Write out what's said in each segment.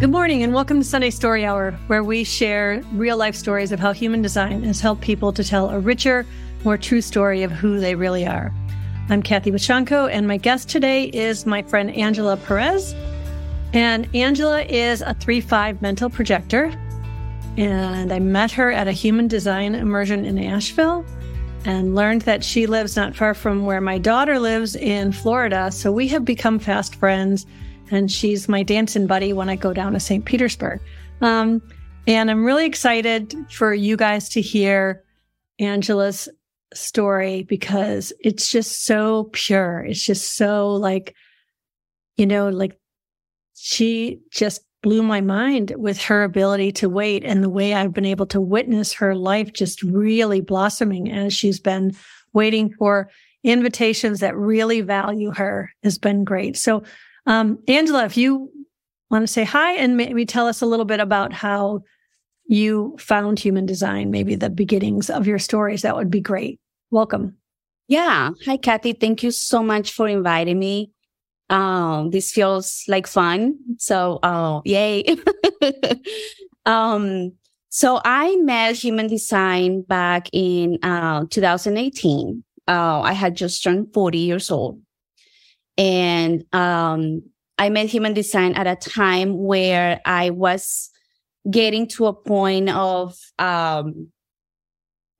Good morning and welcome to Sunday Story Hour, where we share real life stories of how human design has helped people to tell a richer, more true story of who they really are. I'm Kathy Bochonko, and my guest today is my friend Angela Perez. And Angela is a 3 5 mental projector. And I met her at a human design immersion in Asheville and learned that she lives not far from where my daughter lives in Florida. So we have become fast friends and she's my dancing buddy when I go down to St. Petersburg. Um, and I'm really excited for you guys to hear Angela's story because it's just so pure. It's just so like, you know, like she just blew my mind with her ability to wait and the way I've been able to witness her life just really blossoming as she's been waiting for invitations that really value her has been great. So um, Angela, if you want to say hi and maybe tell us a little bit about how you found human design, maybe the beginnings of your stories, that would be great. Welcome. Yeah. Hi, Kathy. Thank you so much for inviting me. Um, this feels like fun. So, uh, yay. um, so I met human design back in uh, 2018. Uh, I had just turned 40 years old. And um, I met human design at a time where I was getting to a point of um,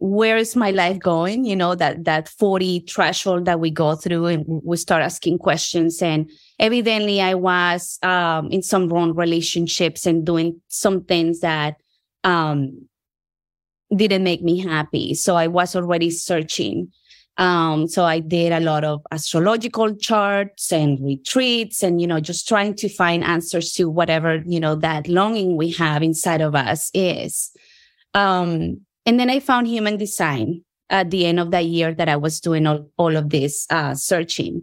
where is my life going? You know, that that 40 threshold that we go through and we start asking questions. And evidently I was um, in some wrong relationships and doing some things that um, didn't make me happy. So I was already searching um, so I did a lot of astrological charts and retreats and, you know, just trying to find answers to whatever, you know, that longing we have inside of us is. Um, and then I found human design at the end of that year that I was doing all, all of this uh, searching.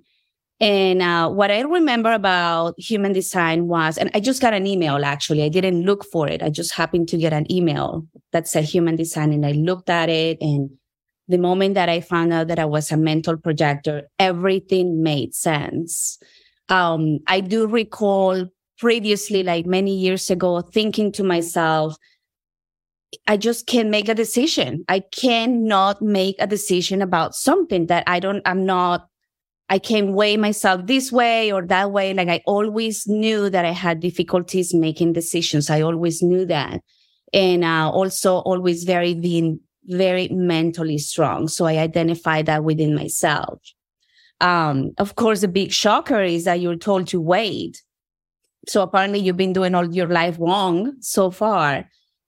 And uh, what I remember about human design was, and I just got an email actually. I didn't look for it. I just happened to get an email that said human design, and I looked at it and the moment that I found out that I was a mental projector, everything made sense. Um, I do recall previously, like many years ago, thinking to myself, I just can't make a decision. I cannot make a decision about something that I don't, I'm not, I can weigh myself this way or that way. Like I always knew that I had difficulties making decisions. I always knew that. And uh, also always very being very mentally strong. So I identify that within myself. Um, of course, the big shocker is that you're told to wait. So apparently you've been doing all your life wrong so far.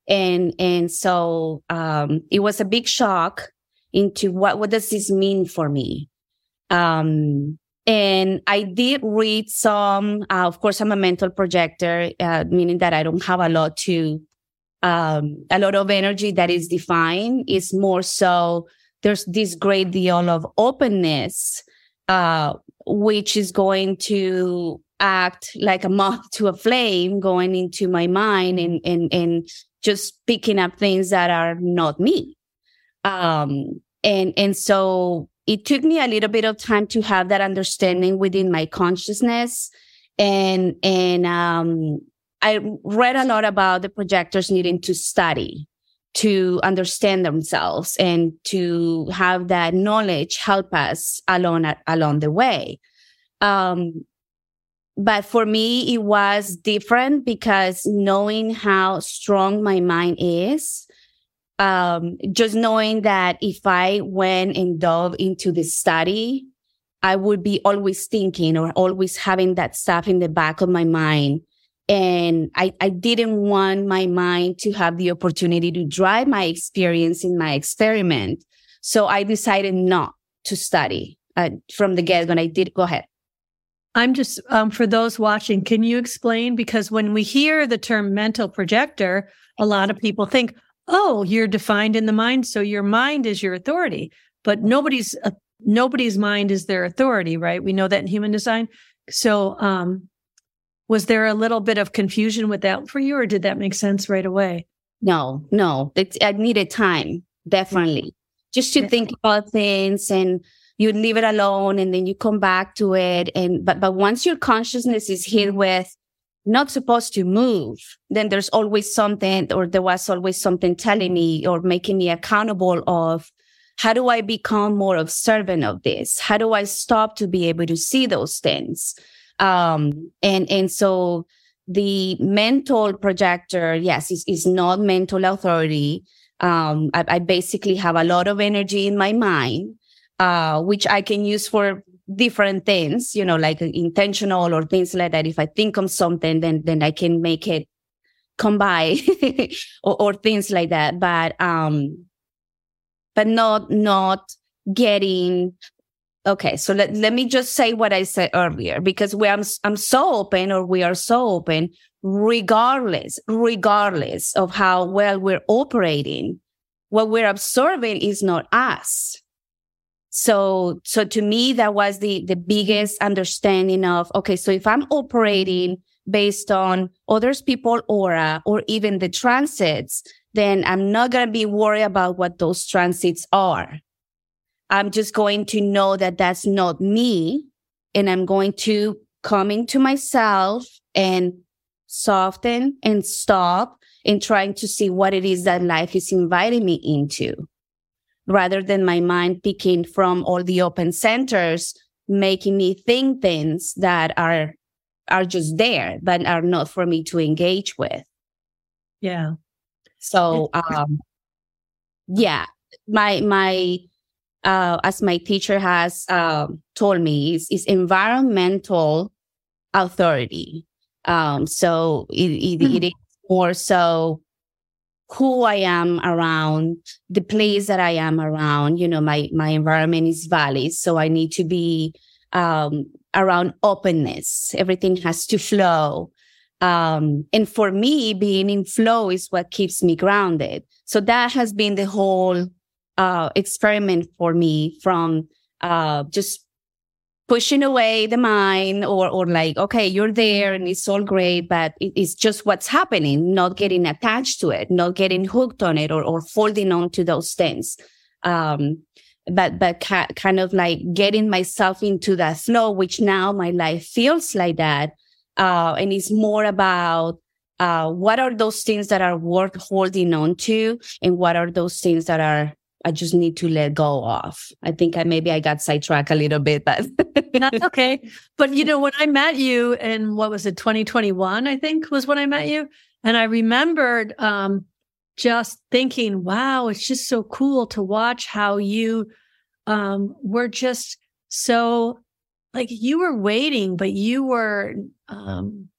And, and so, um, it was a big shock into what, what does this mean for me? Um, and I did read some, uh, of course, I'm a mental projector, uh, meaning that I don't have a lot to um, a lot of energy that is defined. It's more so there's this great deal of openness, uh, which is going to act like a moth to a flame going into my mind and, and, and just picking up things that are not me. Um, and, and so it took me a little bit of time to have that understanding within my consciousness and, and, um, I read a lot about the projectors needing to study to understand themselves and to have that knowledge help us along along the way. Um, but for me, it was different because knowing how strong my mind is, um, just knowing that if I went and dove into the study, I would be always thinking or always having that stuff in the back of my mind and I, I didn't want my mind to have the opportunity to drive my experience in my experiment. So I decided not to study uh, from the get when I did. Go ahead. I'm just, um, for those watching, can you explain? Because when we hear the term mental projector, a lot of people think, oh, you're defined in the mind. So your mind is your authority, but nobody's, uh, nobody's mind is their authority, right? We know that in human design. So, um, was there a little bit of confusion with that for you, or did that make sense right away? No, no. It, I needed time, definitely, just to think about things and you leave it alone and then you come back to it. And, but, but once your consciousness is hit mm-hmm. with not supposed to move, then there's always something, or there was always something telling me or making me accountable of how do I become more observant of this? How do I stop to be able to see those things? Um, and, and so the mental projector, yes, is, is not mental authority. Um, I, I, basically have a lot of energy in my mind, uh, which I can use for different things, you know, like intentional or things like that. If I think of something, then, then I can make it come by or, or, things like that. But, um, but not, not getting, okay. So let, let me just say what I said earlier, because we, I'm, I'm so open or we are so open, regardless, regardless of how well we're operating, what we're observing is not us so, so to me, that was the, the biggest understanding of, okay, so if I'm operating based on others people aura or even the transits, then I'm not going to be worried about what those transits are. I'm just going to know that that's not me. And I'm going to come into myself and soften and stop and trying to see what it is that life is inviting me into rather than my mind picking from all the open centers, making me think things that are are just there but are not for me to engage with. Yeah. So um yeah, my my uh as my teacher has uh, told me is, is environmental authority. Um so it, it, mm-hmm. it is more so who I am around, the place that I am around. You know, my my environment is valid, so I need to be um, around openness. Everything has to flow. Um, and for me, being in flow is what keeps me grounded. So that has been the whole uh, experiment for me from uh, just pushing away the mind or, or like, okay, you're there and it's all great, but it's just what's happening, not getting attached to it, not getting hooked on it or, or holding on to those things. Um, but, but ca- kind of like getting myself into that flow, which now my life feels like that. Uh, and it's more about, uh, what are those things that are worth holding on to and what are those things that are I just need to let go of. I think I maybe I got sidetracked a little bit, but that's okay. But you know, when I met you in what was it, 2021, I think was when I met you. And I remembered um, just thinking, wow, it's just so cool to watch how you um, were just so like you were waiting, but you were um,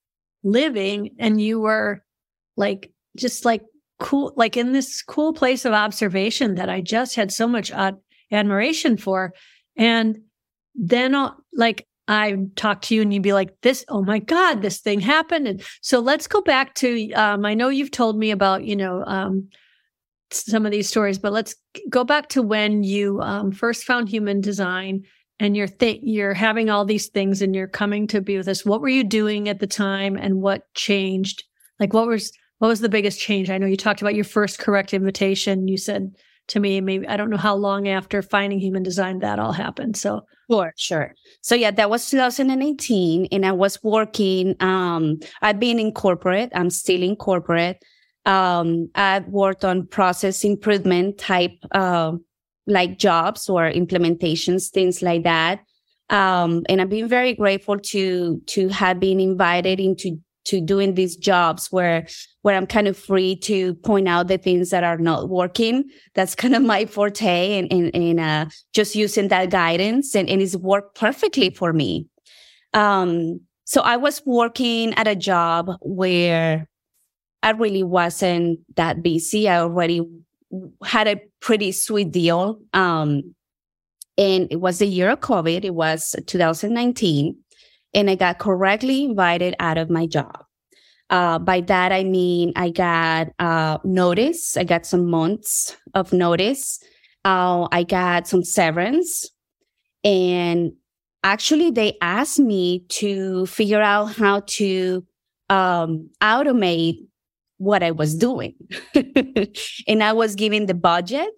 living and you were like just like cool, like in this cool place of observation that I just had so much ad- admiration for. And then, uh, like, I talk to you and you'd be like, this, oh my God, this thing happened. And so let's go back to, um, I know you've told me about, you know, um, some of these stories, but let's go back to when you um, first found human design and you're th- you're having all these things and you're coming to be with us. What were you doing at the time and what changed? Like what was what was the biggest change? I know you talked about your first correct invitation. You said to me, maybe I don't know how long after finding human design that all happened. So sure, sure. So yeah, that was 2018, and I was working. Um, I've been in corporate. I'm still in corporate. Um, I've worked on process improvement type, uh, like jobs or implementations, things like that. Um, and I've been very grateful to to have been invited into to doing these jobs where where I'm kind of free to point out the things that are not working. That's kind of my forte and in, in, in, uh, just using that guidance and, and it's worked perfectly for me. Um, so I was working at a job where I really wasn't that busy. I already had a pretty sweet deal. Um, and it was the year of COVID. It was 2019 and I got correctly invited out of my job. Uh, by that, I mean, I got uh, notice. I got some months of notice. Uh, I got some severance. And actually, they asked me to figure out how to um, automate what I was doing. and I was given the budget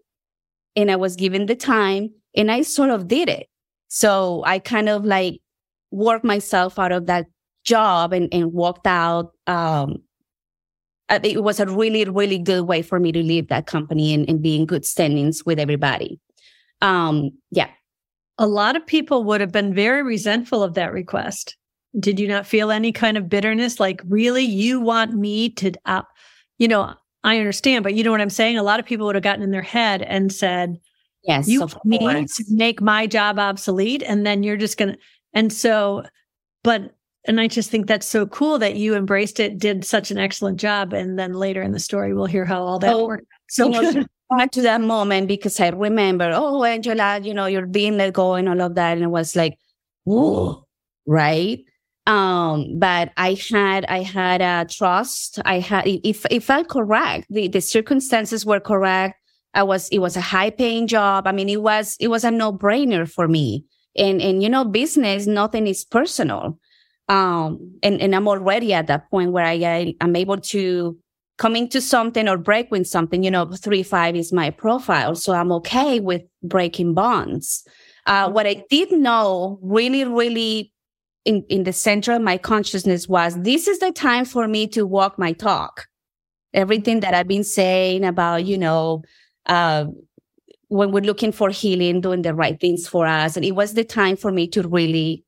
and I was given the time and I sort of did it. So I kind of like work myself out of that job and, and walked out. Um, it was a really, really good way for me to leave that company and, and be in good standings with everybody. Um, yeah. A lot of people would have been very resentful of that request. Did you not feel any kind of bitterness? Like, really, you want me to, uh, you know, I understand, but you know what I'm saying? A lot of people would have gotten in their head and said, Yes, you need to make my job obsolete. And then you're just going to, and so, but and I just think that's so cool that you embraced it, did such an excellent job. And then later in the story, we'll hear how all that oh, worked. So good. Back to that moment because I remember, oh, Angela, you know, you're being let go and all of that. And it was like, whoa, right? Um, but I had, I had a trust. I had, if it, it felt correct. The, the circumstances were correct. I was, it was a high paying job. I mean, it was, it was a no brainer for me. And, and, you know, business, nothing is personal um, and, and I'm already at that point where I, I am able to come into something or break with something. You know, three five is my profile, so I'm okay with breaking bonds. Uh, what I did know, really, really, in in the center of my consciousness was this is the time for me to walk my talk. Everything that I've been saying about, you know, uh, when we're looking for healing, doing the right things for us, and it was the time for me to really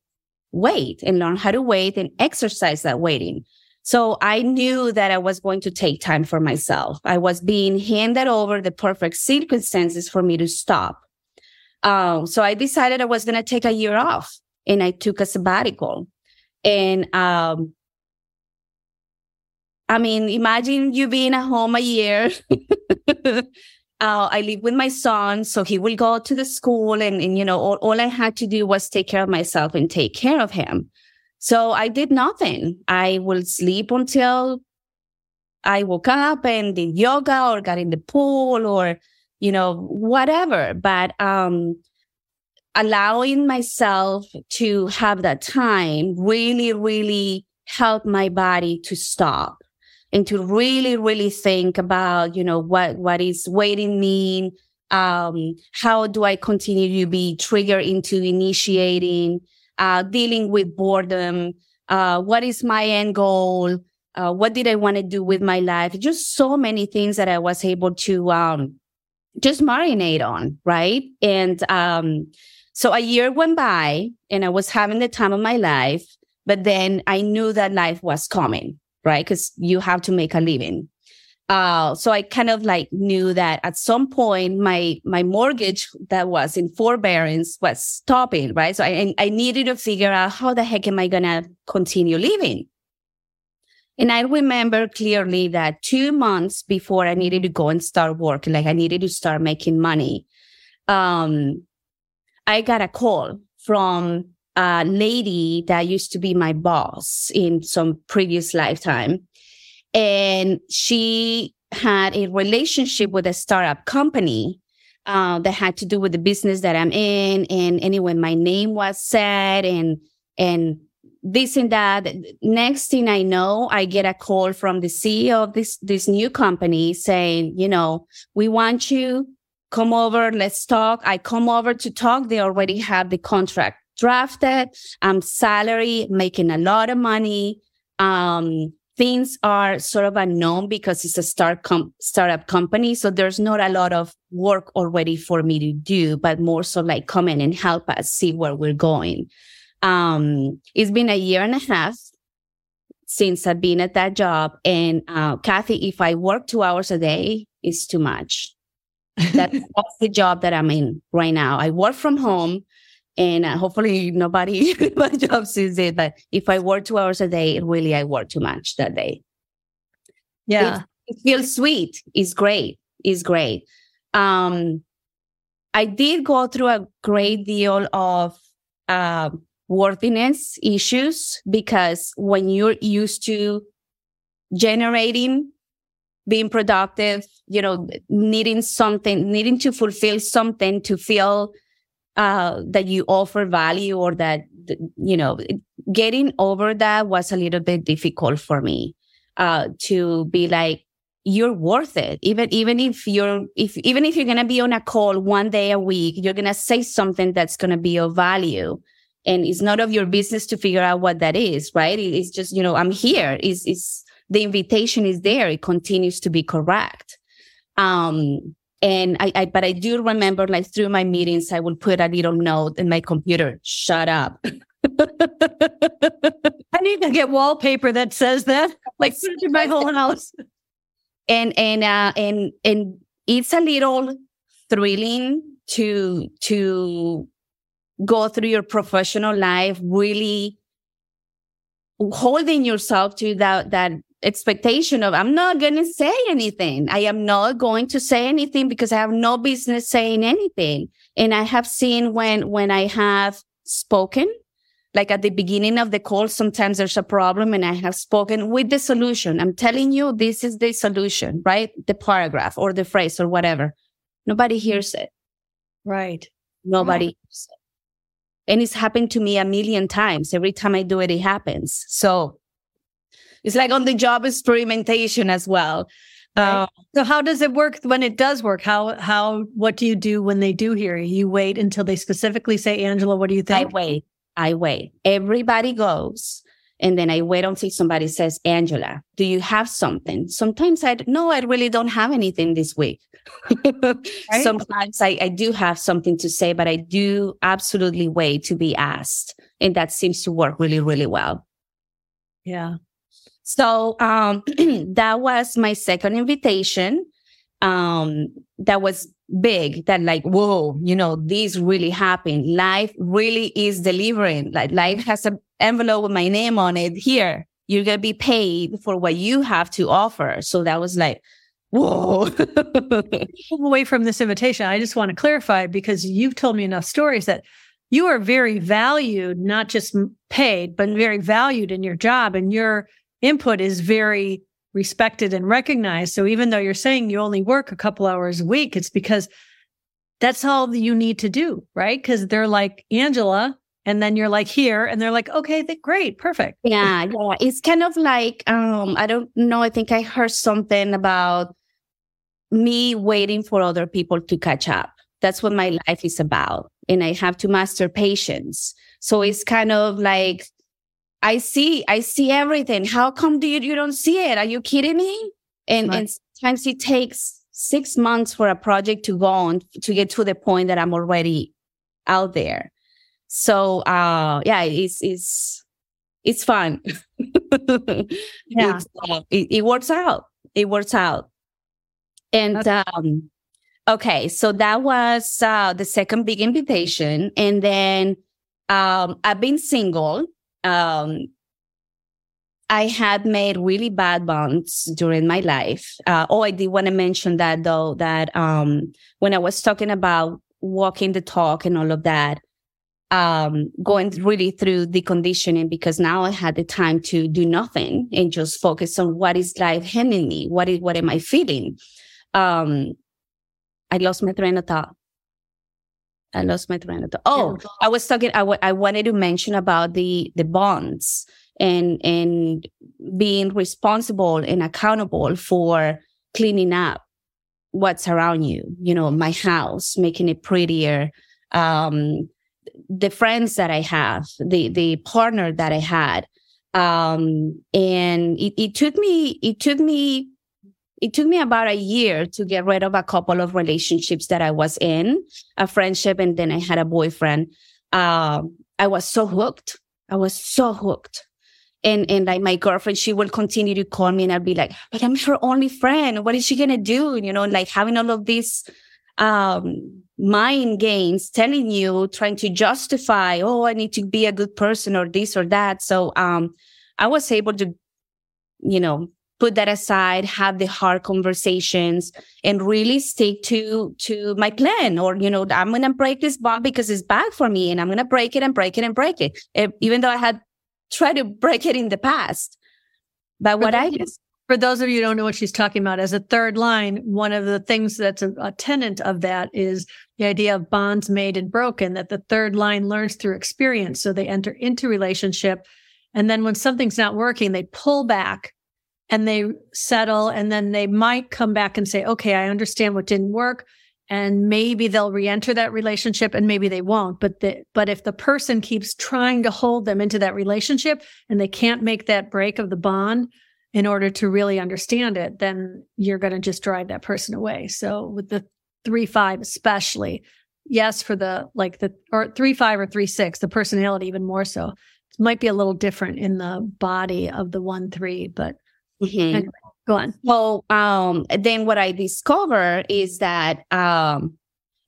wait and learn how to wait and exercise that waiting. So I knew that I was going to take time for myself. I was being handed over the perfect circumstances for me to stop. Um, so I decided I was going to take a year off and I took a sabbatical. And, um, I mean, imagine you being at home a year uh, I live with my son, so he will go to the school, and, and you know, all, all I had to do was take care of myself and take care of him. So I did nothing. I will sleep until I woke up and did yoga or got in the pool or, you know, whatever. But um, allowing myself to have that time really, really helped my body to stop and to really, really think about, you know, what, what is waiting mean? Um, how do I continue to be triggered into initiating, uh, dealing with boredom? Uh, what is my end goal? Uh, what did I want to do with my life? Just so many things that I was able to, um, just marinate on. Right. And, um, so a year went by and I was having the time of my life, but then I knew that life was coming right? Because you have to make a living. Uh, so I kind of like knew that at some point my my mortgage that was in forbearance was stopping, right? So I I needed to figure out how the heck am I gonna continue living. And I remember clearly that two months before I needed to go and start work, like I needed to start making money, um, I got a call from a lady that used to be my boss in some previous lifetime. And she had a relationship with a startup company uh, that had to do with the business that I'm in. And anyway, my name was said and, and this and that. Next thing I know, I get a call from the CEO of this, this new company saying, you know, we want you come over. Let's talk. I come over to talk. They already have the contract drafted. I'm salary, making a lot of money. Um, things are sort of unknown because it's a start com- startup company. So there's not a lot of work already for me to do, but more so like come in and help us see where we're going. Um, it's been a year and a half since I've been at that job. And, uh, Kathy, if I work two hours a day, it's too much. That's the job that I'm in right now. I work from home and uh, hopefully nobody in my job sees it. But if I work two hours a day, really I work too much that day. Yeah, it, it feels sweet. It's great. It's great. Um, I did go through a great deal of uh, worthiness issues because when you're used to generating being productive, you know, needing something, needing to fulfill something to feel uh, that you offer value or that, you know, getting over that was a little bit difficult for me, uh, to be like, you're worth it. Even, even if you're, if, even if you're to be on a call one day a week, you're to say something that's to be of value. And it's not of your business to figure out what that is, right? It's just, you know, I'm here. Is is the invitation is there. It continues to be correct. Um, and I, I, but I do remember like through my meetings, I would put a little note in my computer, shut up. I need to get wallpaper that says that, like in my whole house. And and uh, and and it's a little thrilling to to go through your professional life really holding yourself to that that expectation of I'm not going to say anything. I am not going to say anything because I have no business saying anything. And I have seen when when I have spoken like at the beginning of the call, sometimes there's a problem and I have spoken with the solution. I'm telling you, this is the solution, right? The paragraph or the phrase or whatever. Nobody hears it. Right. Nobody right. it. And it's happened to me a million times. Every time I do it, it happens. So it's like on the job experimentation as well. Right. Uh, so how does it work when it does work? How how what do you do when they do hear you? You wait until they specifically say, Angela, what do you think? I wait. I wait. Everybody goes. And then I wait until somebody says, Angela, do you have something? Sometimes I, no, I really don't have anything this week. right? Sometimes I, I do have something to say, but I do absolutely wait to be asked. And that seems to work really, really well. Yeah. So, um, that was my second invitation. Um, that was big that like, whoa, you know, this really happened. Life really is delivering. Like life has an envelope with my name on it. Here, you're to be paid for what you have to offer. So that was like, whoa. away from this invitation, I just want to clarify because you've told me enough stories that you are very valued, not just paid, but very valued in your job and your input is very respected and recognized. So even though you're saying you only work a couple hours a week, it's because that's all you need to do, right? Because they're like Angela, and then you're like here, and they're like, okay, th- great, perfect. Yeah, yeah. It's kind of like um, I don't know. I think I heard something about me waiting for other people to catch up. That's what my life is about, and I have to master patience. So it's kind of like I see, I see everything. How come do you, you don't see it? Are you kidding me? And, right. and sometimes it takes six months for a project to go on to get to the point that I'm already out there. So, uh, yeah, it's, it's, it's fun. yeah. Uh, it, it, works out. It works out. And, um, okay. So that was, uh, the second big invitation. And then, um, I've been single um, I had made really bad bonds during my life. Uh, oh, I did want to mention that though, that um, when I was talking about walking the talk and all of that, um, going really through the conditioning because now I had the time to do nothing and just focus on what is life handing me. What is, what am I feeling? Um, I lost my train of thought. I lost my train of thought. Oh, I was talking. I, w- I wanted to mention about the the bonds and and being responsible and accountable for cleaning up what's around you. You know, my house, making it prettier. Um, the friends that I have, the the partner that I had, um, and it, it took me it took me it took me about a year to get rid of a couple of relationships that I was in, a friendship, and then I had a boyfriend. Uh, I was so hooked. I was so hooked. And, and like my girlfriend, she will continue to call me and I'll be like, but I'm her only friend. What is she going to do? You know, like having all of these, um, mind games telling you, trying to justify, oh, I need to be a good person or this or that. So, um, I was able to, you know, put that aside, have the hard conversations and really stick to, to my plan. Or, you know, I'm going to break this bond because it's bad for me and I'm going to break it and break it and break it. Even though I had tried to break it in the past. But what I just, for those of you who don't know what she's talking about, as a third line, one of the things that's a, a tenant of that is the idea of bonds made and broken, that the third line learns through experience. So they enter into relationship. And then when something's not working, they pull back and they settle and then they might come back and say, okay, I understand what didn't work. and maybe they'll re-enter that relationship and maybe they won't but the, but if the person keeps trying to hold them into that relationship and they can't make that break of the bond in order to really understand it then you're going to just drive that person away so with the 3 5 especially yes for the like the or 3 5 or 3 6 the personality even more so it might be a little different in the body of the 1 3 but mm-hmm. anyway Go on. Well, um, then what I discovered is that um,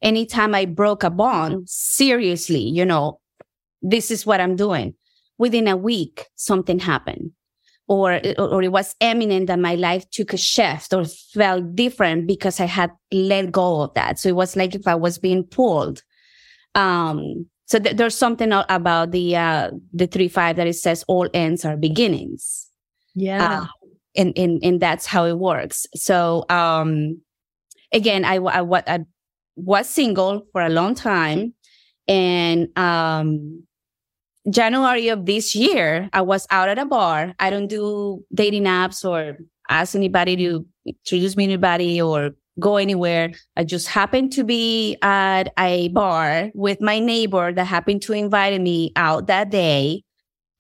anytime I broke a bond, seriously, you know, this is what I'm doing. Within a week, something happened. Or, or it was eminent that my life took a shift or felt different because I had let go of that. So it was like if I was being pulled. Um, so th- there's something about the, uh, the three five that it says all ends are beginnings. Yeah. Uh, and and and that's how it works. So um, again, I, I what I was single for a long time, and um, January of this year, I was out at a bar. I don't do dating apps or ask anybody to introduce me to anybody or go anywhere. I just happened to be at a bar with my neighbor that happened to invite me out that day.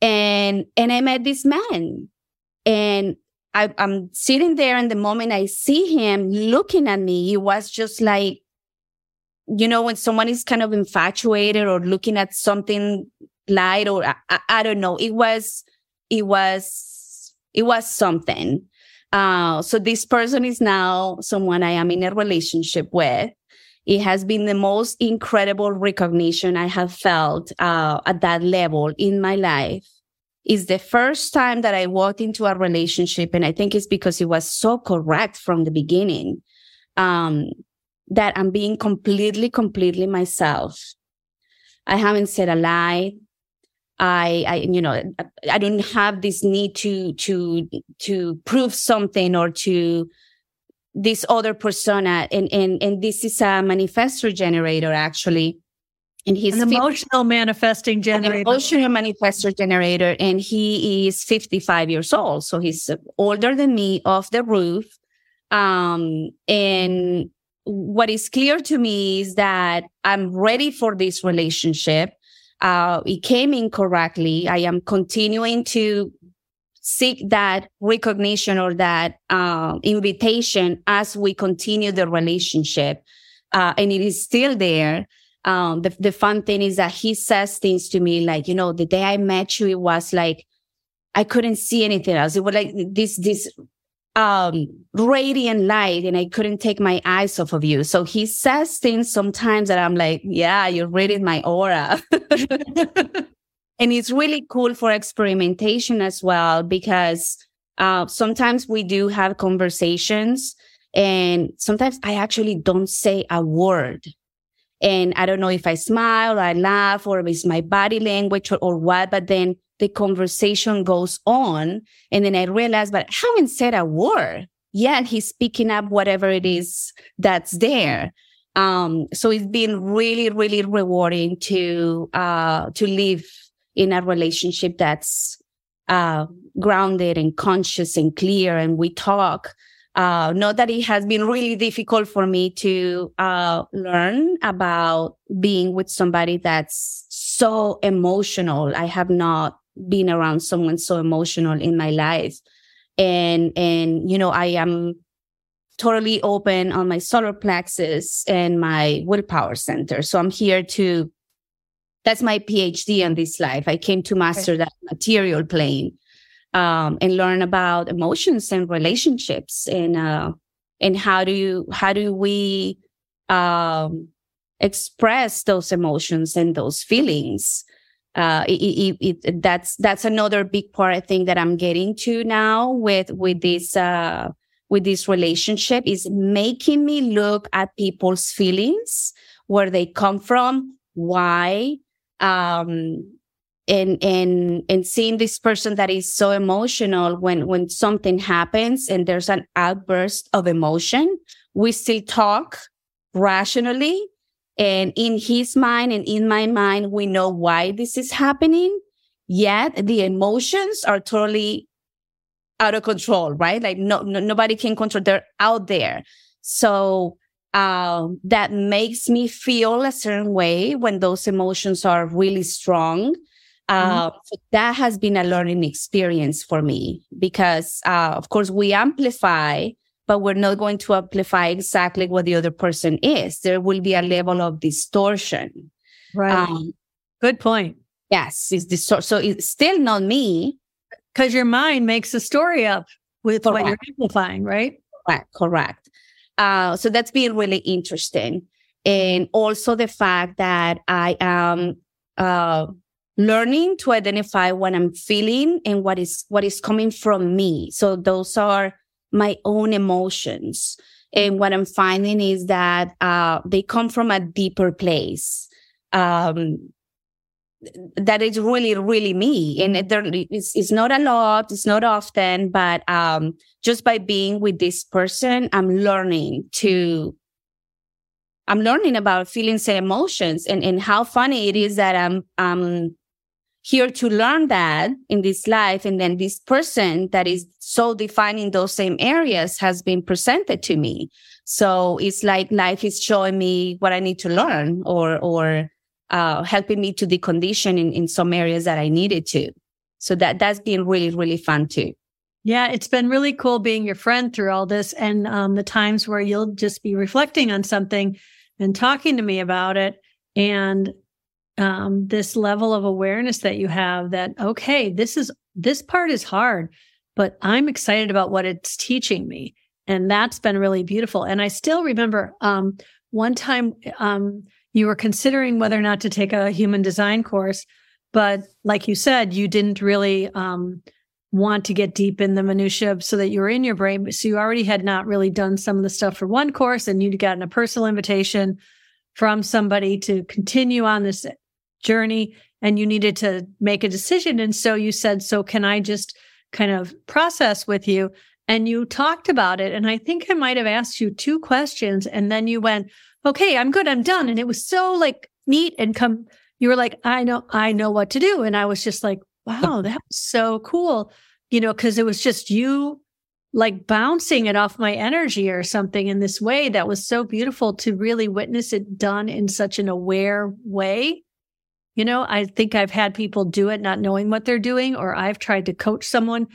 And, and I met this man and I, am sitting there and the moment I see him looking at me, it was just like, you know, when someone is kind of infatuated or looking at something light or I, I don't know, it was, it was, it was something. Uh, so this person is now someone I am in a relationship with. It has been the most incredible recognition I have felt uh, at that level in my life is the first time that I walked into a relationship. And I think it's because it was so correct from the beginning. Um, that I'm being completely, completely myself. I haven't said a lie. I, I, you know, I don't have this need to, to, to prove something or to this other persona. And, and, and this is a manifestor generator actually and he's an emotional 50, manifesting generator. emotional manifestor generator, and he is 55 years old, so he's older than me, off the roof. Um, and what is clear to me is that I'm ready for this relationship. Uh, it came in correctly. I am continuing to seek that recognition or that uh, invitation as we continue the relationship, uh, and it is still there um, the, the fun thing is that he says things to me like, you know, the day I met you, it was like, I couldn't see anything else. It was like this, this, um, radiant light and I couldn't take my eyes off of you. So he says things sometimes that I'm like, yeah, you're reading my aura. and it's really cool for experimentation as well because, uh, sometimes we do have conversations and sometimes I actually don't say a word and I don't know if I smile, or I laugh, or it's my body language or, or what, but then the conversation goes on. And then I realize, but I haven't said a word yet. He's picking up whatever it is that's there. Um, so it's been really, really rewarding to, uh, to live in a relationship that's, uh, grounded and conscious and clear. And we talk uh, not that it has been really difficult for me to uh, learn about being with somebody that's so emotional. I have not been around someone so emotional in my life. And, and, you know, I am totally open on my solar plexus and my willpower center. So I'm here to, that's my PhD on this life. I came to master that material plane um, and learn about emotions and relationships and uh, and how do you how do we um, express those emotions and those feelings. Uh, it, it, it, that's that's another big part I think that I'm getting to now with with this uh, with this relationship is making me look at people's feelings, where they come from, why, um, and and and seeing this person that is so emotional when when something happens and there's an outburst of emotion we still talk rationally. And in his mind and in my mind we know why this is happening. Yet the emotions are totally out of control right? Like no, no nobody can control. They're out there. So uh, that makes me feel a certain way when those emotions are really strong. Uh, mm-hmm. so that has been a learning experience for me because, uh, of course, we amplify, but we're not going to amplify exactly what the other person is. There will be a level of distortion. Right. Um, Good point. Yes, it's distor- so it's still not me because your mind makes a story up with correct. what you're amplifying, right? Correct. Correct. Uh, so that's been really interesting, and also the fact that I am uh, learning to identify what I'm feeling and what is what is coming from me. So those are my own emotions. And what I'm finding is that uh, they come from a deeper place. Um, that is really, really me. And it, there, it's, it's not a lot, it's not often, but um, just by being with this person, I'm learning to, I'm learning about feelings and emotions and, and how funny it is that I'm, I'm here to learn that in this life. And then this person that is so defining those same areas has been presented to me. So it's like life is showing me what I need to learn or, or, uh, helping me to decondition in, in some areas that I needed to. So that, that's been really, really fun too. Yeah, it's been really cool being your friend through all this and um, the times where you'll just be reflecting on something and talking to me about it. And um, this level of awareness that you have that okay this is this part is hard but i'm excited about what it's teaching me. And that's been really beautiful. And i still remember um, one time um, you were considering whether or not to take a human design course but like you said you didn't really um, want to get deep in the minutia so that you were in your brain so you already had not really done some of the stuff for one course and you'd gotten a personal invitation from somebody to continue on this journey and you needed to make a decision. And so you said, So can I just kind of process with you? And you talked about it. And I think I might have asked you two questions. And then you went, Okay, I'm good. I'm done. And it was so like neat and come, you were like, I know, I know what to do. And I was just like, wow, that was so cool. You know, because it was just you like bouncing it off my energy or something in this way that was so beautiful to really witness it done in such an aware way you know, I think I've had people do it not knowing what they're doing, or I've tried to coach someone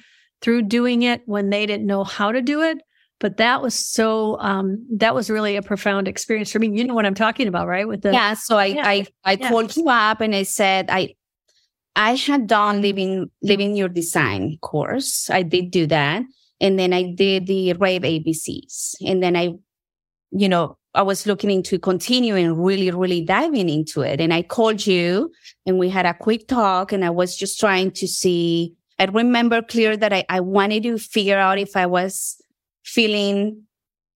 through doing it when they didn't know how to do it. But that was so, um, that was really a profound experience for me. You know what I'm talking about, right? With the, yeah. So I, yeah. I, I yeah. called you up and I said, I, I had done living, living your design course. I did do that. And then I did the rave ABCs. And then I, you know, I was looking into continuing really, really diving into it. And I called you and we had a quick talk and I was just trying to see, I remember clear that I, I wanted to figure out if I was feeling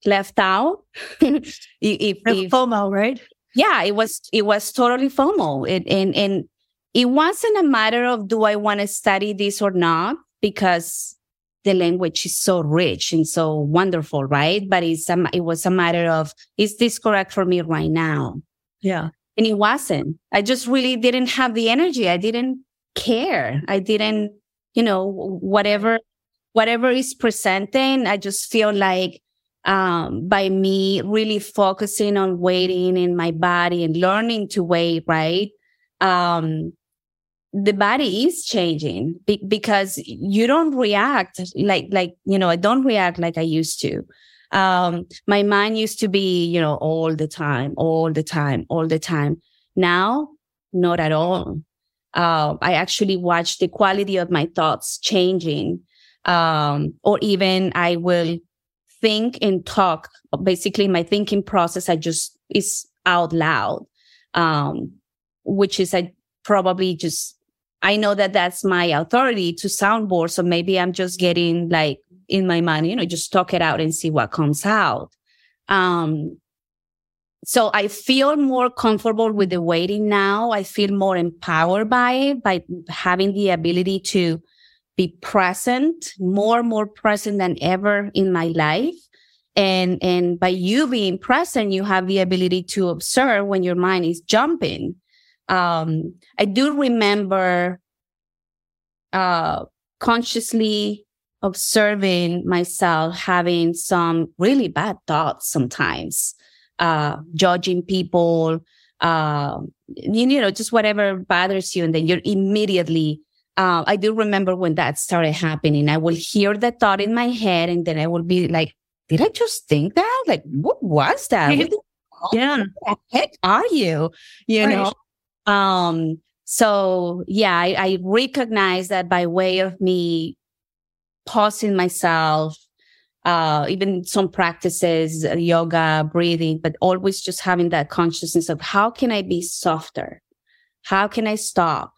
left out. if, if, FOMO, right? Yeah, it was, it was totally FOMO. It, and, and it wasn't a matter of do I want to study this or not? Because the language is so rich and so wonderful, right? But it's a, it was a matter of, is this correct for me right now? Yeah. And it wasn't. I just really didn't have the energy. I didn't care. I didn't, you know, whatever, whatever is presenting, I just feel like, um, by me really focusing on waiting in my body and learning to wait, right? Um, the body is changing be- because you don't react like like you know i don't react like i used to. Um my mind used to be you know all the time all the time all the time. Now not at all. Uh, i actually watch the quality of my thoughts changing. Um or even i will think and talk. Basically my thinking process i just is out loud. Um which is i probably just I know that that's my authority to soundboard. So maybe I'm just getting like in my mind, you know, just talk it out and see what comes out. Um, so I feel more comfortable with the waiting now. I feel more empowered by it, by having the ability to be present, more, more present than ever in my life. And, and by you being present, you have the ability to observe when your mind is jumping um, I do remember uh, consciously observing myself having some really bad thoughts sometimes. uh, judging people, uh, you, you know, just whatever bothers you. And then you're immediately, uh, I do remember when that started happening. I will hear the thought in my head and then I will be like, did I just think that? Like, what was that? What yeah. the heck are you? You right. know? Um, so yeah, I, I recognize that by way of me pausing myself, uh, even some practices, yoga, breathing, but always just having that consciousness of how can I be softer? How can I stop?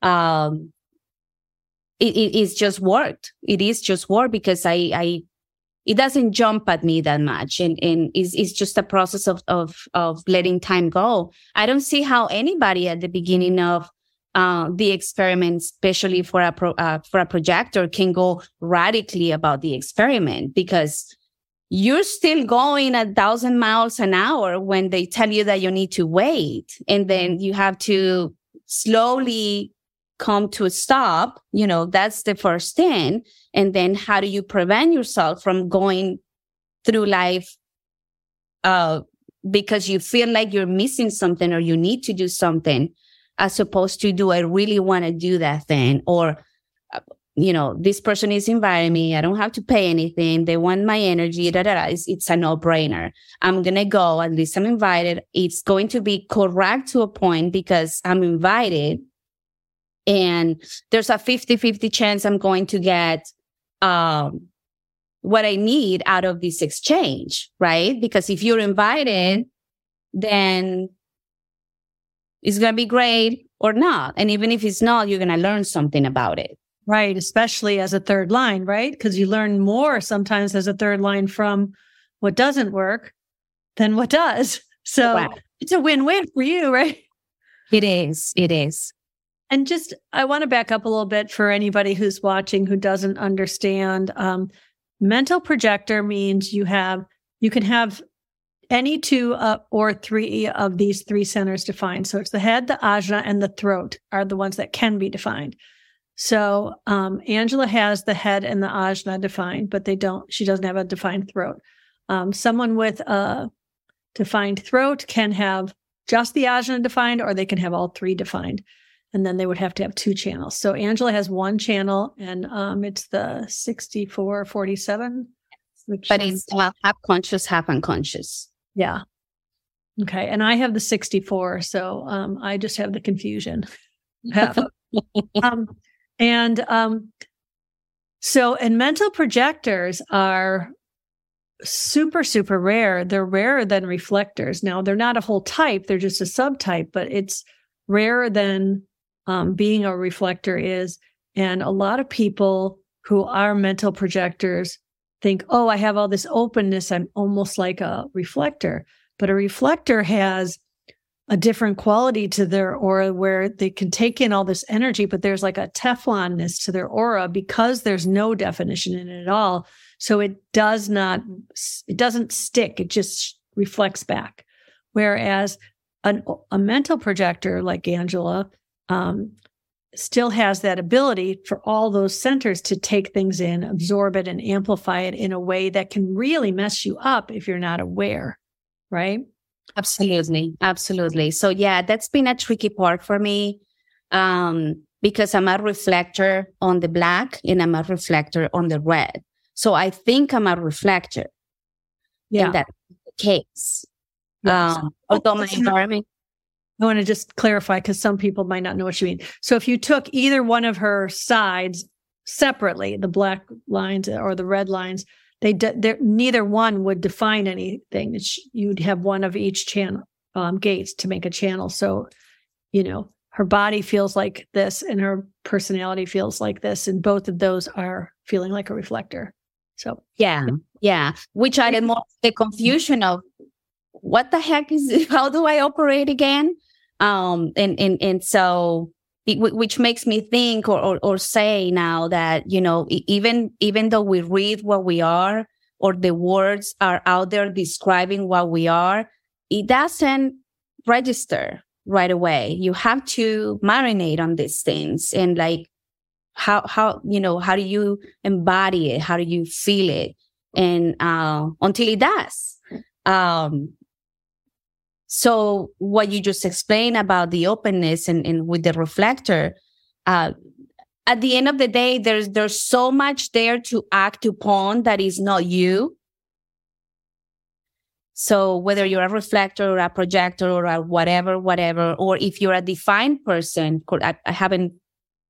Um, it, it is just worked. It is just work because I, I, it doesn't jump at me that much. And, and it's, it's just a process of, of, of letting time go. I don't see how anybody at the beginning of uh, the experiment, especially for a pro, uh, for a projector, can go radically about the experiment because you're still going a thousand miles an hour when they tell you that you need to wait, and then you have to slowly come to a stop. You know, that's the first thing. And then how do you prevent yourself from going through life uh, because you feel like you're missing something or you need to do something as opposed to do I really want to do that thing? Or uh, you know this person is inviting me. I don't have to pay anything. They want my energy. Da, da, da. It's, it's a no-brainer. I'm gonna go. At least I'm invited. It's going to be correct to a point because I'm invited and there's a 50-50 chance I'm going to get um what I need out of this exchange, right? Because if you're invited, then it's going to be great or not. And even if it's not, you're going to learn something about it. Right. Especially as a third line, right? Because you learn more sometimes as a third line from what doesn't work than what does. So wow. it's a win win for you, right? It is. It is. And just, I want to back up a little bit for anybody who's watching who doesn't understand. Um, mental projector means you have, you can have any two uh, or three of these three centers defined. So it's the head, the ajna, and the throat are the ones that can be defined. So um, Angela has the head and the ajna defined, but they don't. She doesn't have a defined throat. Um, someone with a defined throat can have just the ajna defined, or they can have all three defined, and then they would have to have two channels. So Angela has one channel, and um, it's the sixty-four forty-seven. But it's well, half conscious, half unconscious. Yeah. Okay. And I have the 64. So um, I just have the confusion. um, and um, so, and mental projectors are super, super rare. They're rarer than reflectors. Now, they're not a whole type, they're just a subtype, but it's rarer than um, being a reflector is. And a lot of people who are mental projectors think, oh, I have all this openness. I'm almost like a reflector. But a reflector has a different quality to their aura where they can take in all this energy, but there's like a Teflonness to their aura because there's no definition in it at all. So it does not, it doesn't stick. It just reflects back. Whereas an, a mental projector like Angela um, still has that ability for all those centers to take things in, absorb it, and amplify it in a way that can really mess you up if you're not aware. Right. Absolutely. Absolutely. So, yeah, that's been a tricky part for me um, because I'm a reflector on the black and I'm a reflector on the red. So, I think I'm a reflector. Yeah. that's the case. Yes. Um, although my environment I want to just clarify because some people might not know what you mean. So if you took either one of her sides separately, the black lines or the red lines, they de- neither one would define anything. It's, you'd have one of each channel um, gates to make a channel. So, you know, her body feels like this and her personality feels like this, and both of those are feeling like a reflector. So yeah, yeah, which I more the confusion of what the heck is how do I operate again? Um, and and and so it, which makes me think or, or, or say now that you know even even though we read what we are or the words are out there describing what we are, it doesn't register right away. You have to marinate on these things and like how how you know how do you embody it? How do you feel it? And uh, until it does. Um, So what you just explained about the openness and, and with the reflector, uh, at the end of the day, there's there's so much there to act upon that is not you. So whether you're a reflector or a projector or a whatever, whatever, or if you're a defined person, I, I haven't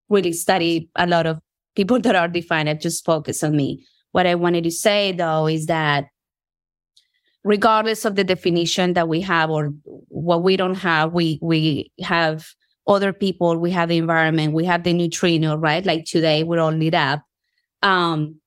really studied a lot of people that are defined. I just focus on me. What I wanted to say though is that regardless of the definition that we have or what we don't have, we we have other people, we have the environment, we have the neutrino, right? Like today, we're all lit up. Um,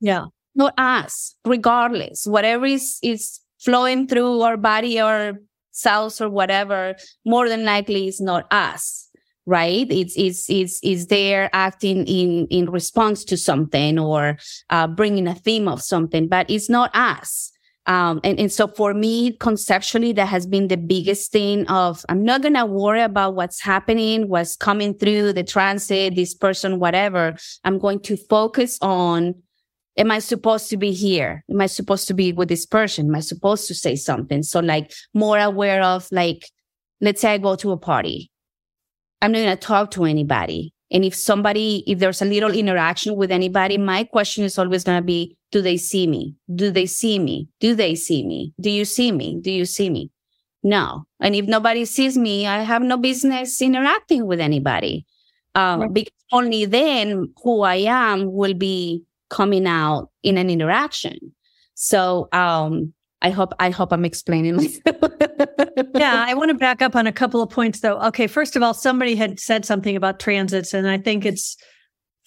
yeah. Not us, regardless, whatever is, is flowing through our body or cells or whatever, more than likely is not us, right? It's, it's, it's, it's there acting in, in response to something or, uh, bringing a theme of something, but it's not us. Um, and, and so for me, conceptually, that has been the biggest thing of I'm not going to worry about what's happening, what's coming through the transit, this person, whatever. I'm going to focus on, am I supposed to be here? Am I supposed to be with this person? Am I supposed to say something? So like more aware of like, let's say I go to a party. I'm not going to talk to anybody. And if somebody, if there's a little interaction with anybody, my question is always going to be, do they see me? Do they see me? Do they see me? Do you see me? Do you see me? No. And if nobody sees me, I have no business interacting with anybody. Um, right. Because only then who I am will be coming out in an interaction. So, um, I hope I hope I'm explaining myself. yeah, I want to back up on a couple of points though. Okay, first of all, somebody had said something about transits, and I think it's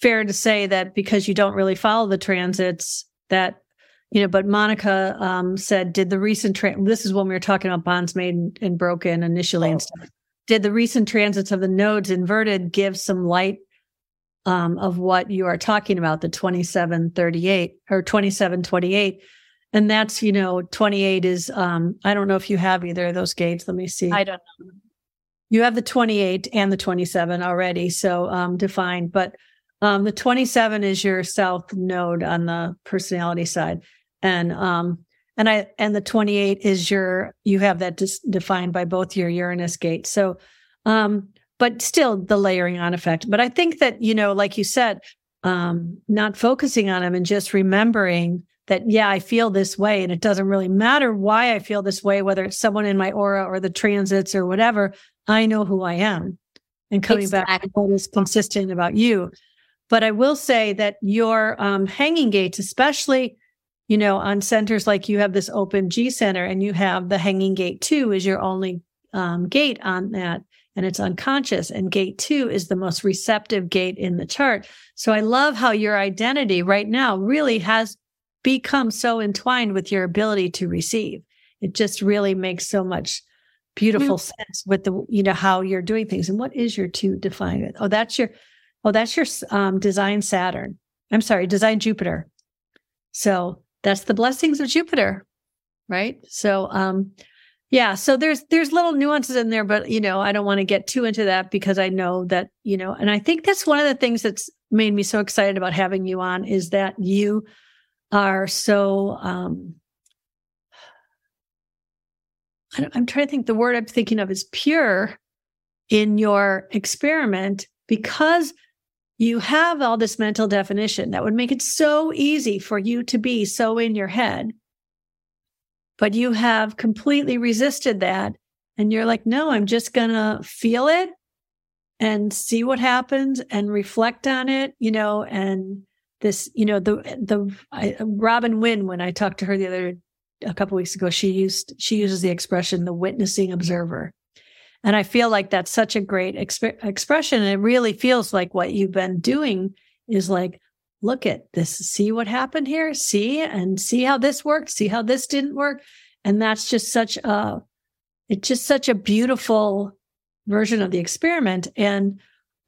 fair to say that because you don't really follow the transits, that you know. But Monica um, said, did the recent tra- this is when we were talking about bonds made and, and broken initially oh. and stuff. Did the recent transits of the nodes inverted give some light um, of what you are talking about, the 2738 or 2728? And that's you know 28 is um i don't know if you have either of those gates let me see. I don't know. You have the 28 and the 27 already so um defined but um the 27 is your south node on the personality side. And um and i and the 28 is your you have that dis- defined by both your uranus gate. so um but still the layering on effect. But i think that you know like you said um not focusing on them and just remembering that, yeah, I feel this way. And it doesn't really matter why I feel this way, whether it's someone in my aura or the transits or whatever. I know who I am. And coming exactly. back to what is consistent about you. But I will say that your um, hanging gates, especially, you know, on centers like you have this open G center and you have the hanging gate two is your only um, gate on that and it's unconscious. And gate two is the most receptive gate in the chart. So I love how your identity right now really has become so entwined with your ability to receive. It just really makes so much beautiful mm. sense with the, you know, how you're doing things. And what is your two define it? Oh, that's your, oh, that's your um, design Saturn. I'm sorry, design Jupiter. So that's the blessings of Jupiter, right? So, um, yeah, so there's there's little nuances in there, but you know, I don't want to get too into that because I know that, you know, and I think that's one of the things that's made me so excited about having you on is that you are so um I'm trying to think the word I'm thinking of is pure in your experiment because you have all this mental definition that would make it so easy for you to be so in your head. But you have completely resisted that. And you're like, no, I'm just going to feel it and see what happens and reflect on it, you know, and this, you know, the the I, Robin Wynn when I talked to her the other a couple weeks ago, she used she uses the expression the witnessing observer. And I feel like that's such a great exp- expression. And it really feels like what you've been doing is like, look at this, see what happened here, see and see how this worked, see how this didn't work. And that's just such a, it's just such a beautiful version of the experiment. And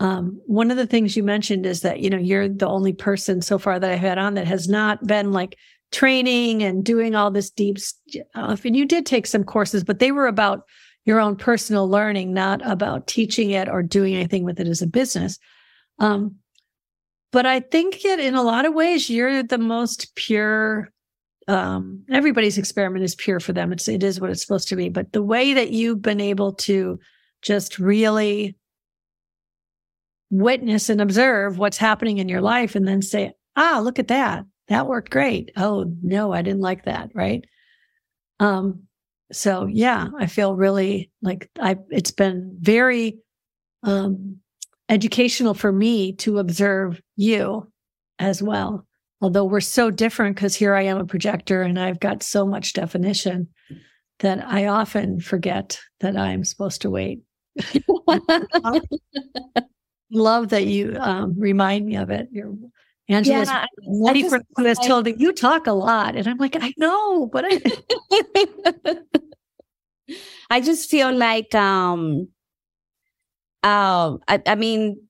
um, one of the things you mentioned is that, you know, you're the only person so far that I've had on that has not been like training and doing all this deep stuff. And you did take some courses, but they were about your own personal learning, not about teaching it or doing anything with it as a business. Um, but I think that in a lot of ways, you're the most pure um, everybody's experiment is pure for them. It's it is what it's supposed to be. But the way that you've been able to just really witness and observe what's happening in your life, and then say, "Ah, look at that! That worked great." Oh no, I didn't like that. Right. Um. So yeah, I feel really like I. It's been very um educational for me to observe you as well although we're so different because here I am a projector and I've got so much definition that I often forget that I'm supposed to wait. Love that you um, remind me of it. You're Angela's yeah, ready for who has told me you talk a lot, and I'm like, I know, but I. I just feel like, um, uh, I, I mean,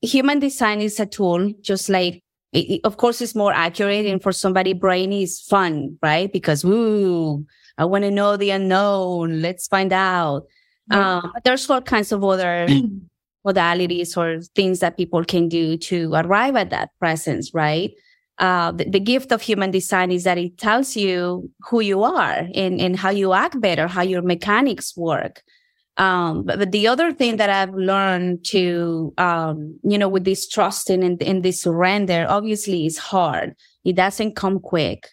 human design is a tool, just like it, of course it's more accurate and for somebody brainy is fun right because woo i want to know the unknown let's find out yeah. um, there's all kinds of other modalities or things that people can do to arrive at that presence right uh, the, the, gift of human design is that it tells you who you are and, and how you act better how your mechanics work um, but, but, the other thing that I've learned to, um, you know, with this trusting and, and this surrender, obviously is hard. It doesn't come quick.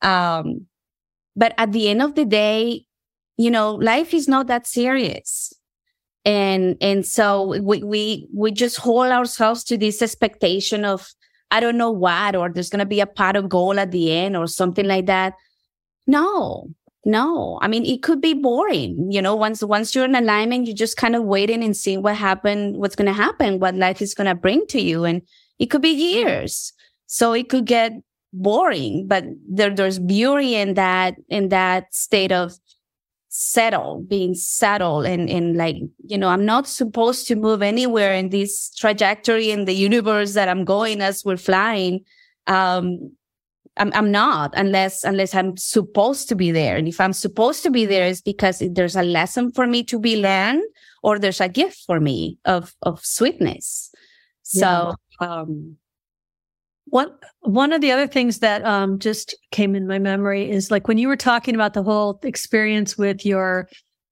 Um, but at the end of the day, you know, life is not that serious. And, and so we, we, we just hold ourselves to this expectation of, I don't know what, or there's going to be a pot of gold at the end or something like that. No, no, I mean, it could be boring. You know, once, once you're in alignment, you're just kind of waiting and seeing what happened, what's going to happen, what life is going to bring to you. And it could be years. So it could get boring, but there, there's beauty in that, in that state of settle, being settled and, and like, you know, I'm not supposed to move anywhere in this trajectory in the universe that I'm going as we're flying. Um, I'm, I'm not unless unless I'm supposed to be there. And if I'm supposed to be there, is because there's a lesson for me to be learned, or there's a gift for me of of sweetness. So, yeah. um, one one of the other things that um, just came in my memory is like when you were talking about the whole experience with your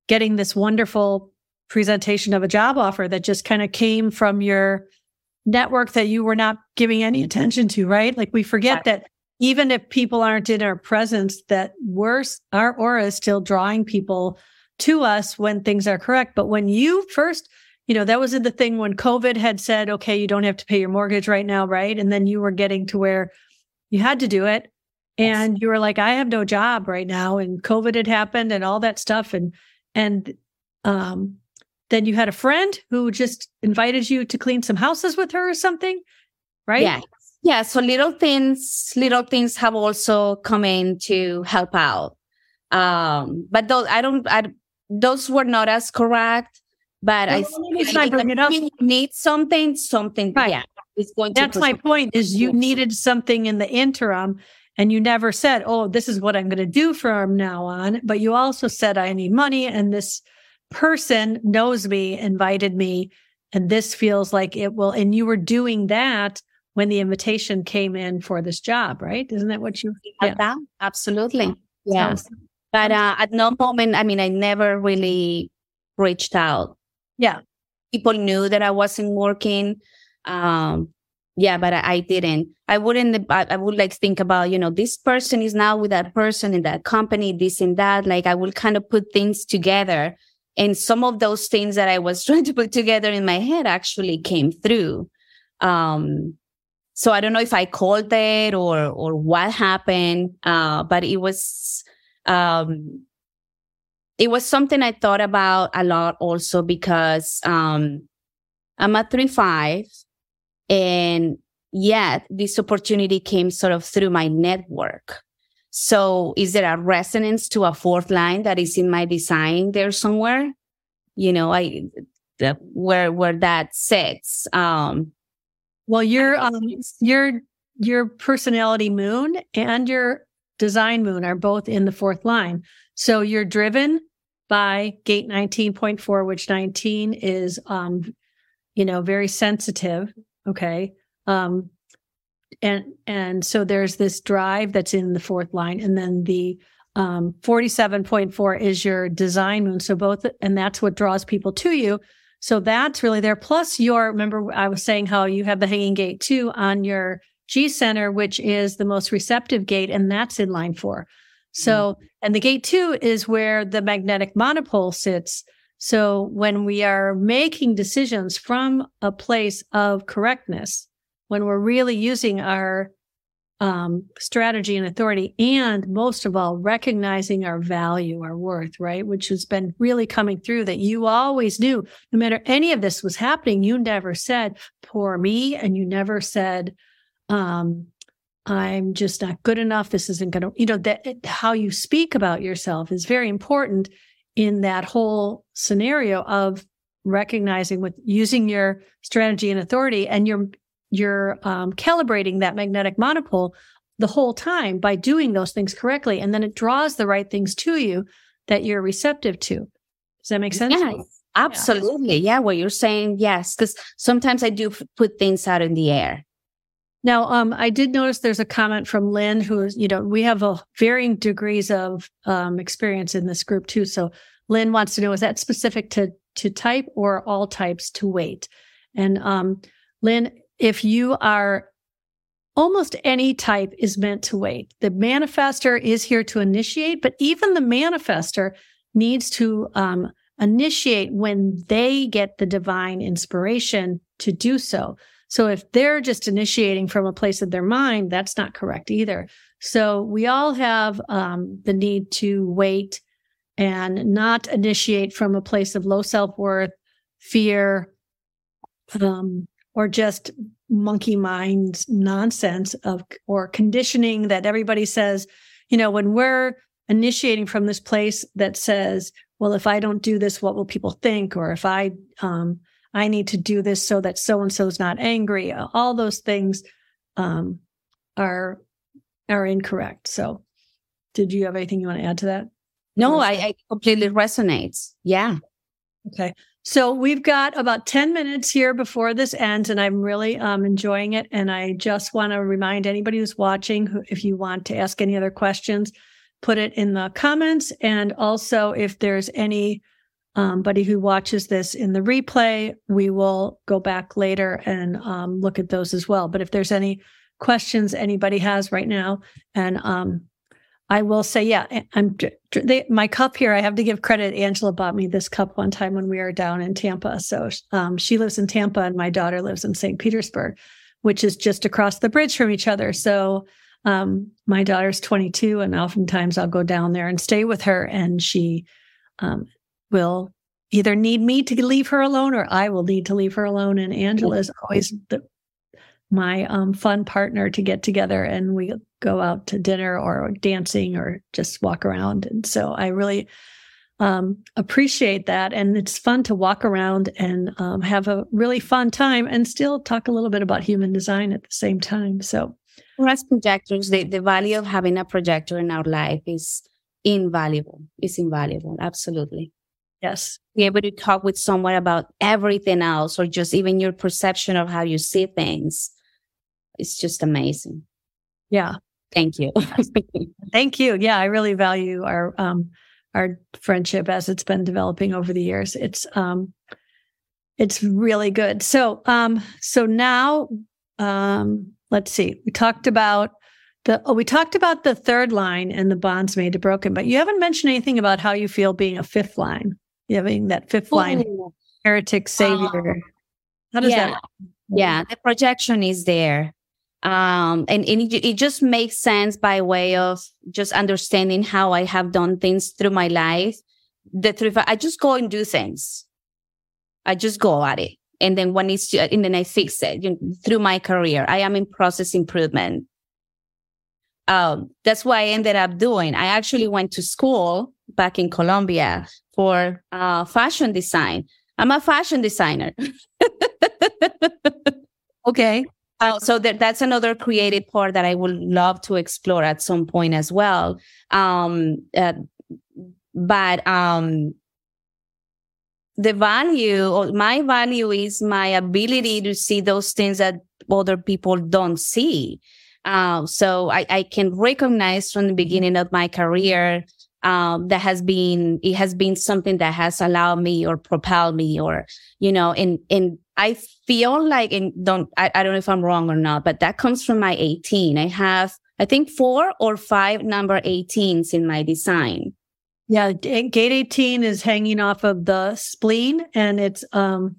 getting this wonderful presentation of a job offer that just kind of came from your network that you were not giving any attention to, right? Like we forget that even if people aren't in our presence, that we're, our aura is still drawing people to us when things are correct. But when you first, you know, that was the thing when COVID had said, okay, you don't have to pay your mortgage right now, right? And then you were getting to where you had to do it. And you were like, I have no job right now. And COVID had happened and all that stuff. And, and, um, then you had a friend who just invited you to clean some houses with her or something, right? Yeah. Yeah, so little things, little things have also come in to help out. Um, but those I don't, I those were not as correct. But I, I, I need something, something. Right. Yeah, it's going. That's my point. Is you needed something in the interim, and you never said, "Oh, this is what I'm going to do from now on." But you also said, "I need money," and this person knows me, invited me, and this feels like it will. And you were doing that when the invitation came in for this job, right? Isn't that what you? Yeah, absolutely. Yeah. But uh, at no moment, I mean, I never really reached out. Yeah. People knew that I wasn't working. Um, yeah, but I, I, didn't. I wouldn't, I, I would like think about, you know, this person is now with that person in that company, this and that. Like I would kind of put things together. And some of those things that I was trying to put together in my head actually came through. Um, so I don't know if I called it or or what happened, uh, but it was um, it was something I thought about a lot also because um, I'm a three five, and yet this opportunity came sort of through my network. So is there a resonance to a fourth line that is in my design there somewhere? You know, I the, where where that sits. Um, well, your um, your your personality moon and your design moon are both in the fourth line. So you're driven by gate 19.4, which 19 is um, you know, very sensitive. Okay. Um, and and so there's this drive that's in the fourth line and then the um 47.4 is your design moon so both and that's what draws people to you so that's really there plus your remember i was saying how you have the hanging gate two on your g center which is the most receptive gate and that's in line 4 so mm-hmm. And the gate 2 is where the magnetic monopole sits so when we are making decisions from a place of correctness when we're really using our um, strategy and authority, and most of all, recognizing our value, our worth, right? Which has been really coming through that you always knew, no matter any of this was happening, you never said, poor me. And you never said, um, I'm just not good enough. This isn't going to, you know, that how you speak about yourself is very important in that whole scenario of recognizing with using your strategy and authority and your you're um, calibrating that magnetic monopole the whole time by doing those things correctly. And then it draws the right things to you that you're receptive to. Does that make sense? Yeah, absolutely. Yeah. What you're saying, yes. Because sometimes I do put things out in the air. Now, um, I did notice there's a comment from Lynn who is, you know, we have a varying degrees of um, experience in this group too. So Lynn wants to know, is that specific to, to type or all types to wait? And um, Lynn, if you are almost any type is meant to wait. The manifester is here to initiate, but even the manifester needs to um, initiate when they get the divine inspiration to do so. So if they're just initiating from a place of their mind, that's not correct either. So we all have um, the need to wait and not initiate from a place of low self worth, fear, um, or just monkey mind nonsense of or conditioning that everybody says, you know, when we're initiating from this place that says, well, if I don't do this, what will people think? Or if I um I need to do this so that so and so is not angry. All those things um are are incorrect. So did you have anything you want to add to that? No, I, I completely resonates. Yeah. Okay. So we've got about 10 minutes here before this ends, and I'm really um, enjoying it. And I just want to remind anybody who's watching, who, if you want to ask any other questions, put it in the comments. And also, if there's any um, buddy who watches this in the replay, we will go back later and um, look at those as well. But if there's any questions anybody has right now, and um, I will say, yeah, I'm they, my cup here. I have to give credit. Angela bought me this cup one time when we were down in Tampa. So um, she lives in Tampa, and my daughter lives in St. Petersburg, which is just across the bridge from each other. So um, my daughter's 22, and oftentimes I'll go down there and stay with her, and she um, will either need me to leave her alone, or I will need to leave her alone. And Angela is always the my um, fun partner to get together and we go out to dinner or dancing or just walk around. And so I really um, appreciate that. And it's fun to walk around and um, have a really fun time and still talk a little bit about human design at the same time. So, as projectors, the, the value of having a projector in our life is invaluable. It's invaluable. Absolutely. Yes. Be able to talk with someone about everything else or just even your perception of how you see things it's just amazing. Yeah. Thank you. Thank you. Yeah, I really value our um our friendship as it's been developing over the years. It's um it's really good. So um so now um let's see. We talked about the oh, we talked about the third line and the bonds made to broken, but you haven't mentioned anything about how you feel being a fifth line. Having that fifth line Ooh. heretic savior. Uh, how does yeah. that? Yeah, the projection is there um and, and it, it, just makes sense by way of just understanding how i have done things through my life the through i just go and do things i just go at it and then when it's and then i fix it you know, through my career i am in process improvement um that's what i ended up doing i actually went to school back in colombia for uh fashion design i'm a fashion designer okay uh, so that, that's another creative part that I would love to explore at some point as well. Um, uh, but um, the value or my value is my ability to see those things that other people don't see. Uh, so I, I, can recognize from the beginning of my career um, that has been it has been something that has allowed me or propelled me or you know and and I feel like and don't I, I don't know if I'm wrong or not, but that comes from my 18. I have I think four or five number 18s in my design. Yeah, gate 18 is hanging off of the spleen and it's um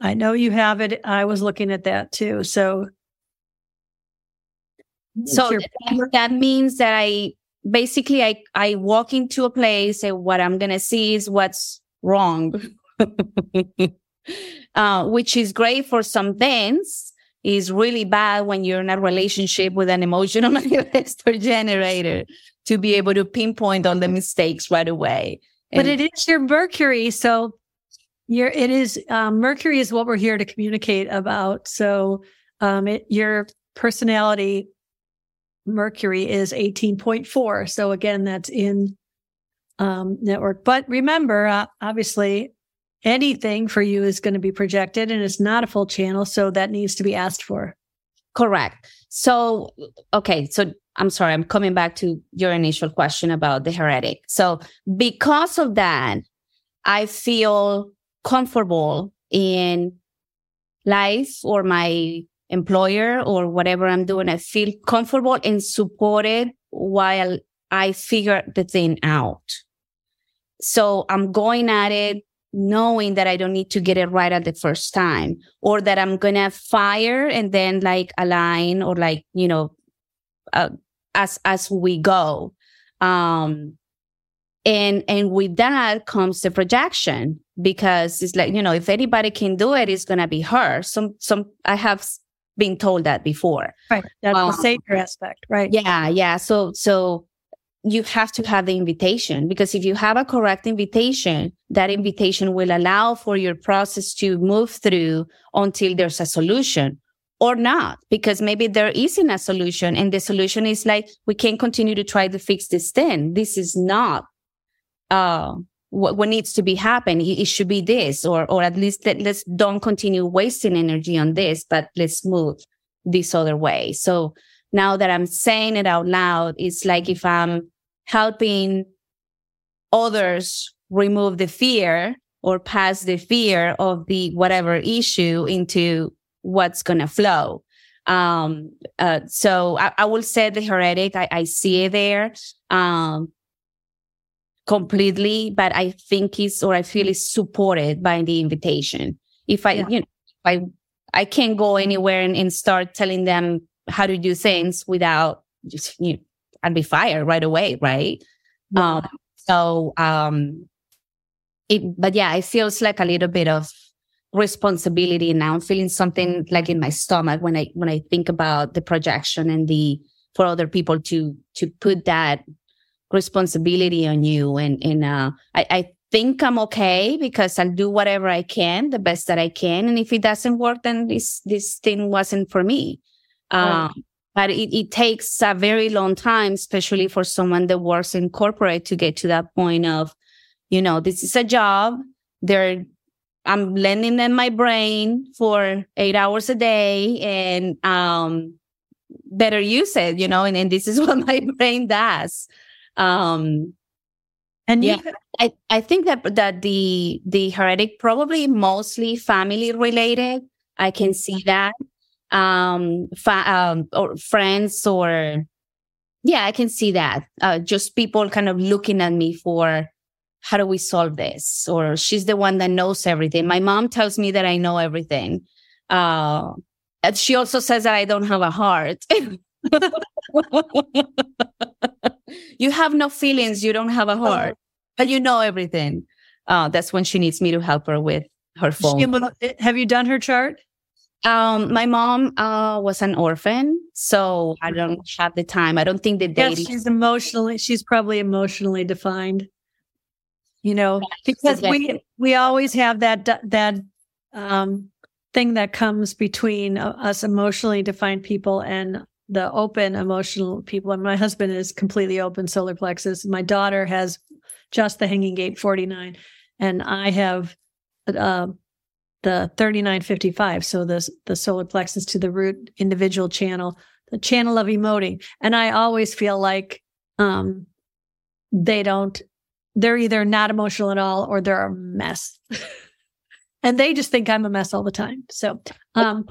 I know you have it. I was looking at that too. So so that, that means that I basically I I walk into a place and what I'm gonna see is what's wrong. uh, which is great for some things is really bad when you're in a relationship with an emotional manifestor generator to be able to pinpoint all the mistakes right away. And but it is your Mercury. So your it is um, Mercury is what we're here to communicate about. So um, it, your personality Mercury is 18.4. So again, that's in um, network. But remember, uh, obviously, anything for you is going to be projected and it's not a full channel. So that needs to be asked for. Correct. So, okay. So I'm sorry, I'm coming back to your initial question about the heretic. So, because of that, I feel comfortable in life or my employer or whatever I'm doing. I feel comfortable and supported while I figure the thing out. So I'm going at it knowing that I don't need to get it right at the first time or that I'm going to fire and then like align or like, you know, uh, as, as we go. Um, and, and with that comes the projection because it's like, you know, if anybody can do it, it's going to be her. Some, some, I have been told that before. Right. That's um, the savior aspect. Right. Yeah. Yeah. So, so you have to have the invitation because if you have a correct invitation, that invitation will allow for your process to move through until there's a solution or not, because maybe there isn't a solution. And the solution is like, we can't continue to try to fix this thing. This is not, uh, what, what needs to be happen. It, it, should be this, or, or at least let, let's don't continue wasting energy on this, but let's move this other way. So now that I'm saying it out loud, it's like if I'm helping others remove the fear or pass the fear of the whatever issue into what's going to flow. Um, uh, so I, I, will say the heretic, I, I see it there, um, completely, but I think it's, or I feel it's supported by the invitation. If I, yeah. you know, I, I can't go anywhere and, and, start telling them how to do things without just, you know, I'd be fired right away, right? Yeah. Um, so, um, it, but yeah, it feels like a little bit of responsibility now. I'm feeling something like in my stomach when I when I think about the projection and the for other people to to put that responsibility on you. And and uh, I, I think I'm okay because I'll do whatever I can, the best that I can. And if it doesn't work, then this this thing wasn't for me. Um, but it, it takes a very long time, especially for someone that works in corporate to get to that point of, you know, this is a job. They're, I'm lending them my brain for eight hours a day and, um, better use it, you know, and, and this is what my brain does. Um, and yeah, I, I think that, that the, the heretic probably mostly family related. I can see that um, fa- um, or friends or yeah, I can see that. Uh, just people kind of looking at me for how do we solve this? Or she's the one that knows everything. My mom tells me that I know everything. Uh, and she also says that I don't have a heart. you have no feelings. You don't have a heart, but you know everything. Uh, that's when she needs me to help her with her phone. have you done her chart? Um, my mom uh, was an orphan, so I don't have the time. I don't think the dating. Yes, she's emotionally. She's probably emotionally defined. You know, because we we always have that that um, thing that comes between uh, us emotionally defined people and the open emotional people. And my husband is completely open solar plexus. My daughter has just the hanging gate forty nine, and I have uh, the 3955. So the, the solar plexus to the root individual channel, the channel of emoting. And I always feel like um, they don't, they're either not emotional at all or they're a mess. and they just think I'm a mess all the time. So, um,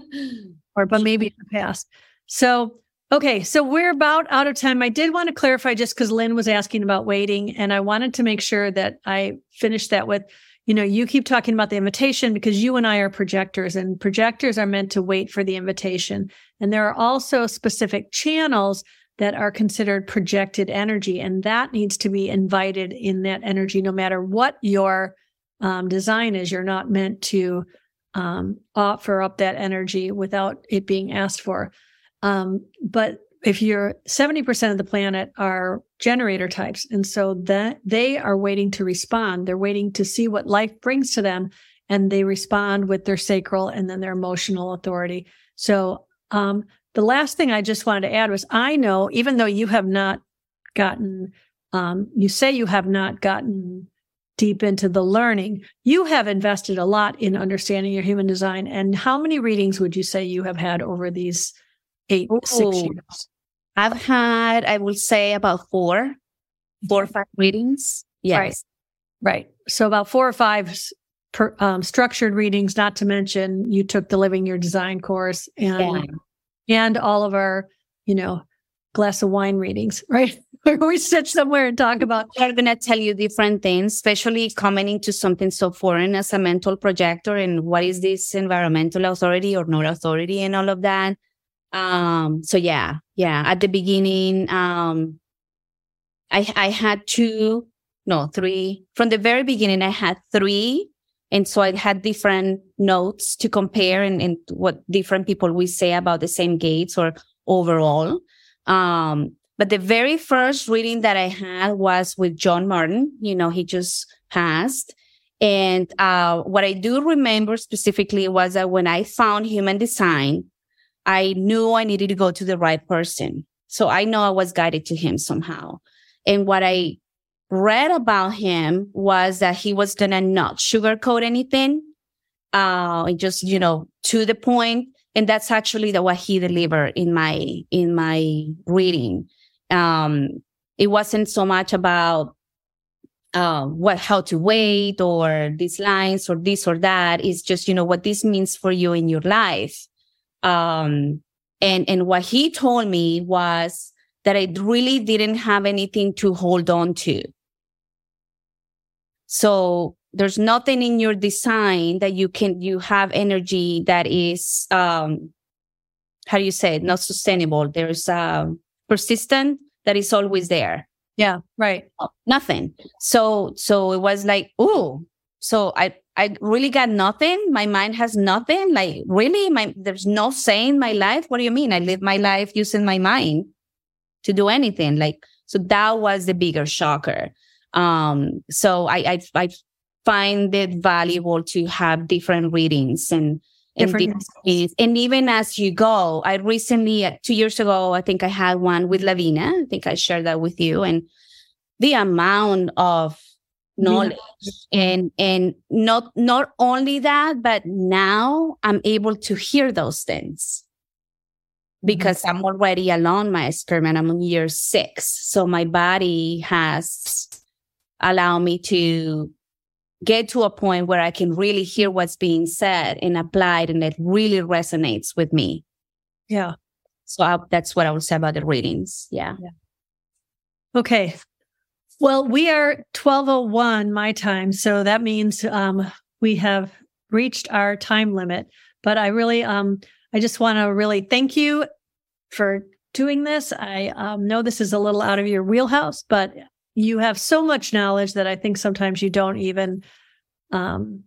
or, but maybe in the past. So, okay. So we're about out of time. I did want to clarify just because Lynn was asking about waiting, and I wanted to make sure that I finished that with, you know, you keep talking about the invitation because you and I are projectors, and projectors are meant to wait for the invitation. And there are also specific channels that are considered projected energy, and that needs to be invited in that energy, no matter what your um, design is. You're not meant to um, offer up that energy without it being asked for. Um, but if you're 70% of the planet are generator types, and so that they are waiting to respond, they're waiting to see what life brings to them, and they respond with their sacral and then their emotional authority. So, um, the last thing I just wanted to add was I know, even though you have not gotten, um, you say you have not gotten deep into the learning, you have invested a lot in understanding your human design. And how many readings would you say you have had over these eight, Ooh. six years? I've had, I will say about four, four or five readings. Yes. Right. Right. So about four or five per, um, structured readings, not to mention you took the Living Your Design course and, yeah. and all of our, you know, glass of wine readings, right? Where we sit somewhere and talk about. They're going to tell you different things, especially coming into something so foreign as a mental projector and what is this environmental authority or not authority and all of that. Um, so yeah, yeah. At the beginning, um, I I had two, no, three. From the very beginning, I had three. And so I had different notes to compare and, and what different people we say about the same gates or overall. Um, but the very first reading that I had was with John Martin. You know, he just passed. And uh, what I do remember specifically was that when I found human design, I knew I needed to go to the right person. So I know I was guided to him somehow. And what I read about him was that he was going to not sugarcoat anything. Uh, just, you know, to the point. And that's actually the, what he delivered in my, in my reading. Um, it wasn't so much about, uh, what, how to wait or these lines or this or that. It's just, you know, what this means for you in your life. Um, and, and what he told me was that I really didn't have anything to hold on to. So there's nothing in your design that you can, you have energy that is, um, how do you say it? Not sustainable. There's, um, persistent that is always there. Yeah. Right. Nothing. So, so it was like, oh, so I, I really got nothing. My mind has nothing. Like really, my there's no say in my life. What do you mean? I live my life using my mind to do anything. Like so that was the bigger shocker. Um, so I I, I find it valuable to have different readings and different and, and even as you go, I recently uh, two years ago I think I had one with Lavina. I think I shared that with you and the amount of knowledge yeah. and and not not only that but now i'm able to hear those things because mm-hmm. i'm already alone my experiment i'm on year six so my body has allowed me to get to a point where i can really hear what's being said and applied and it really resonates with me yeah so I, that's what i would say about the readings yeah. yeah. okay well, we are 1201 my time. So that means um, we have reached our time limit. But I really, um, I just want to really thank you for doing this. I um, know this is a little out of your wheelhouse, but you have so much knowledge that I think sometimes you don't even um,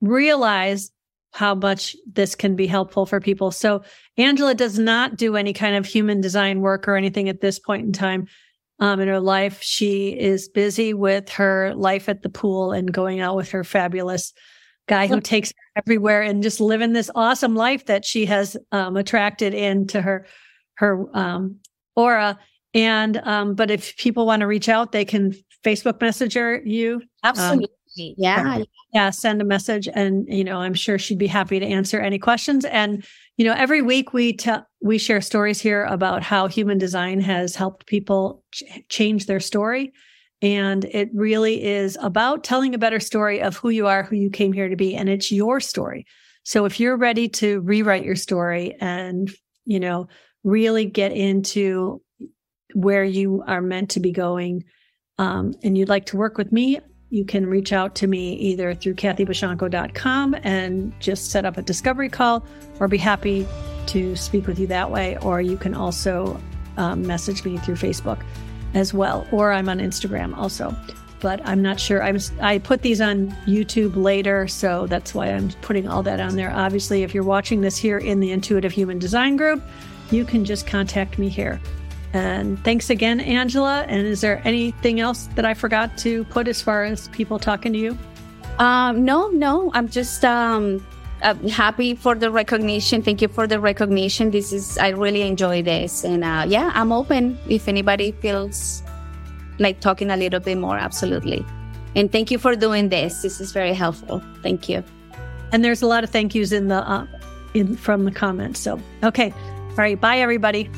realize how much this can be helpful for people. So Angela does not do any kind of human design work or anything at this point in time um, in her life. She is busy with her life at the pool and going out with her fabulous guy who takes her everywhere and just living this awesome life that she has um, attracted into her her um, aura. And um, but if people want to reach out, they can Facebook Messenger you. Absolutely. Yeah. Yeah. Send a message and, you know, I'm sure she'd be happy to answer any questions. And, you know, every week we tell, we share stories here about how human design has helped people ch- change their story. And it really is about telling a better story of who you are, who you came here to be. And it's your story. So if you're ready to rewrite your story and, you know, really get into where you are meant to be going, um, and you'd like to work with me, you can reach out to me either through kathybochonko.com and just set up a discovery call or be happy to speak with you that way. Or you can also um, message me through Facebook as well, or I'm on Instagram also. But I'm not sure. I was I put these on YouTube later, so that's why I'm putting all that on there. Obviously, if you're watching this here in the Intuitive Human Design group, you can just contact me here. And thanks again, Angela. And is there anything else that I forgot to put as far as people talking to you? Um, no, no. I'm just um, uh, happy for the recognition. Thank you for the recognition. This is I really enjoy this, and uh, yeah, I'm open if anybody feels like talking a little bit more. Absolutely. And thank you for doing this. This is very helpful. Thank you. And there's a lot of thank yous in the uh, in from the comments. So okay, all right. Bye, everybody.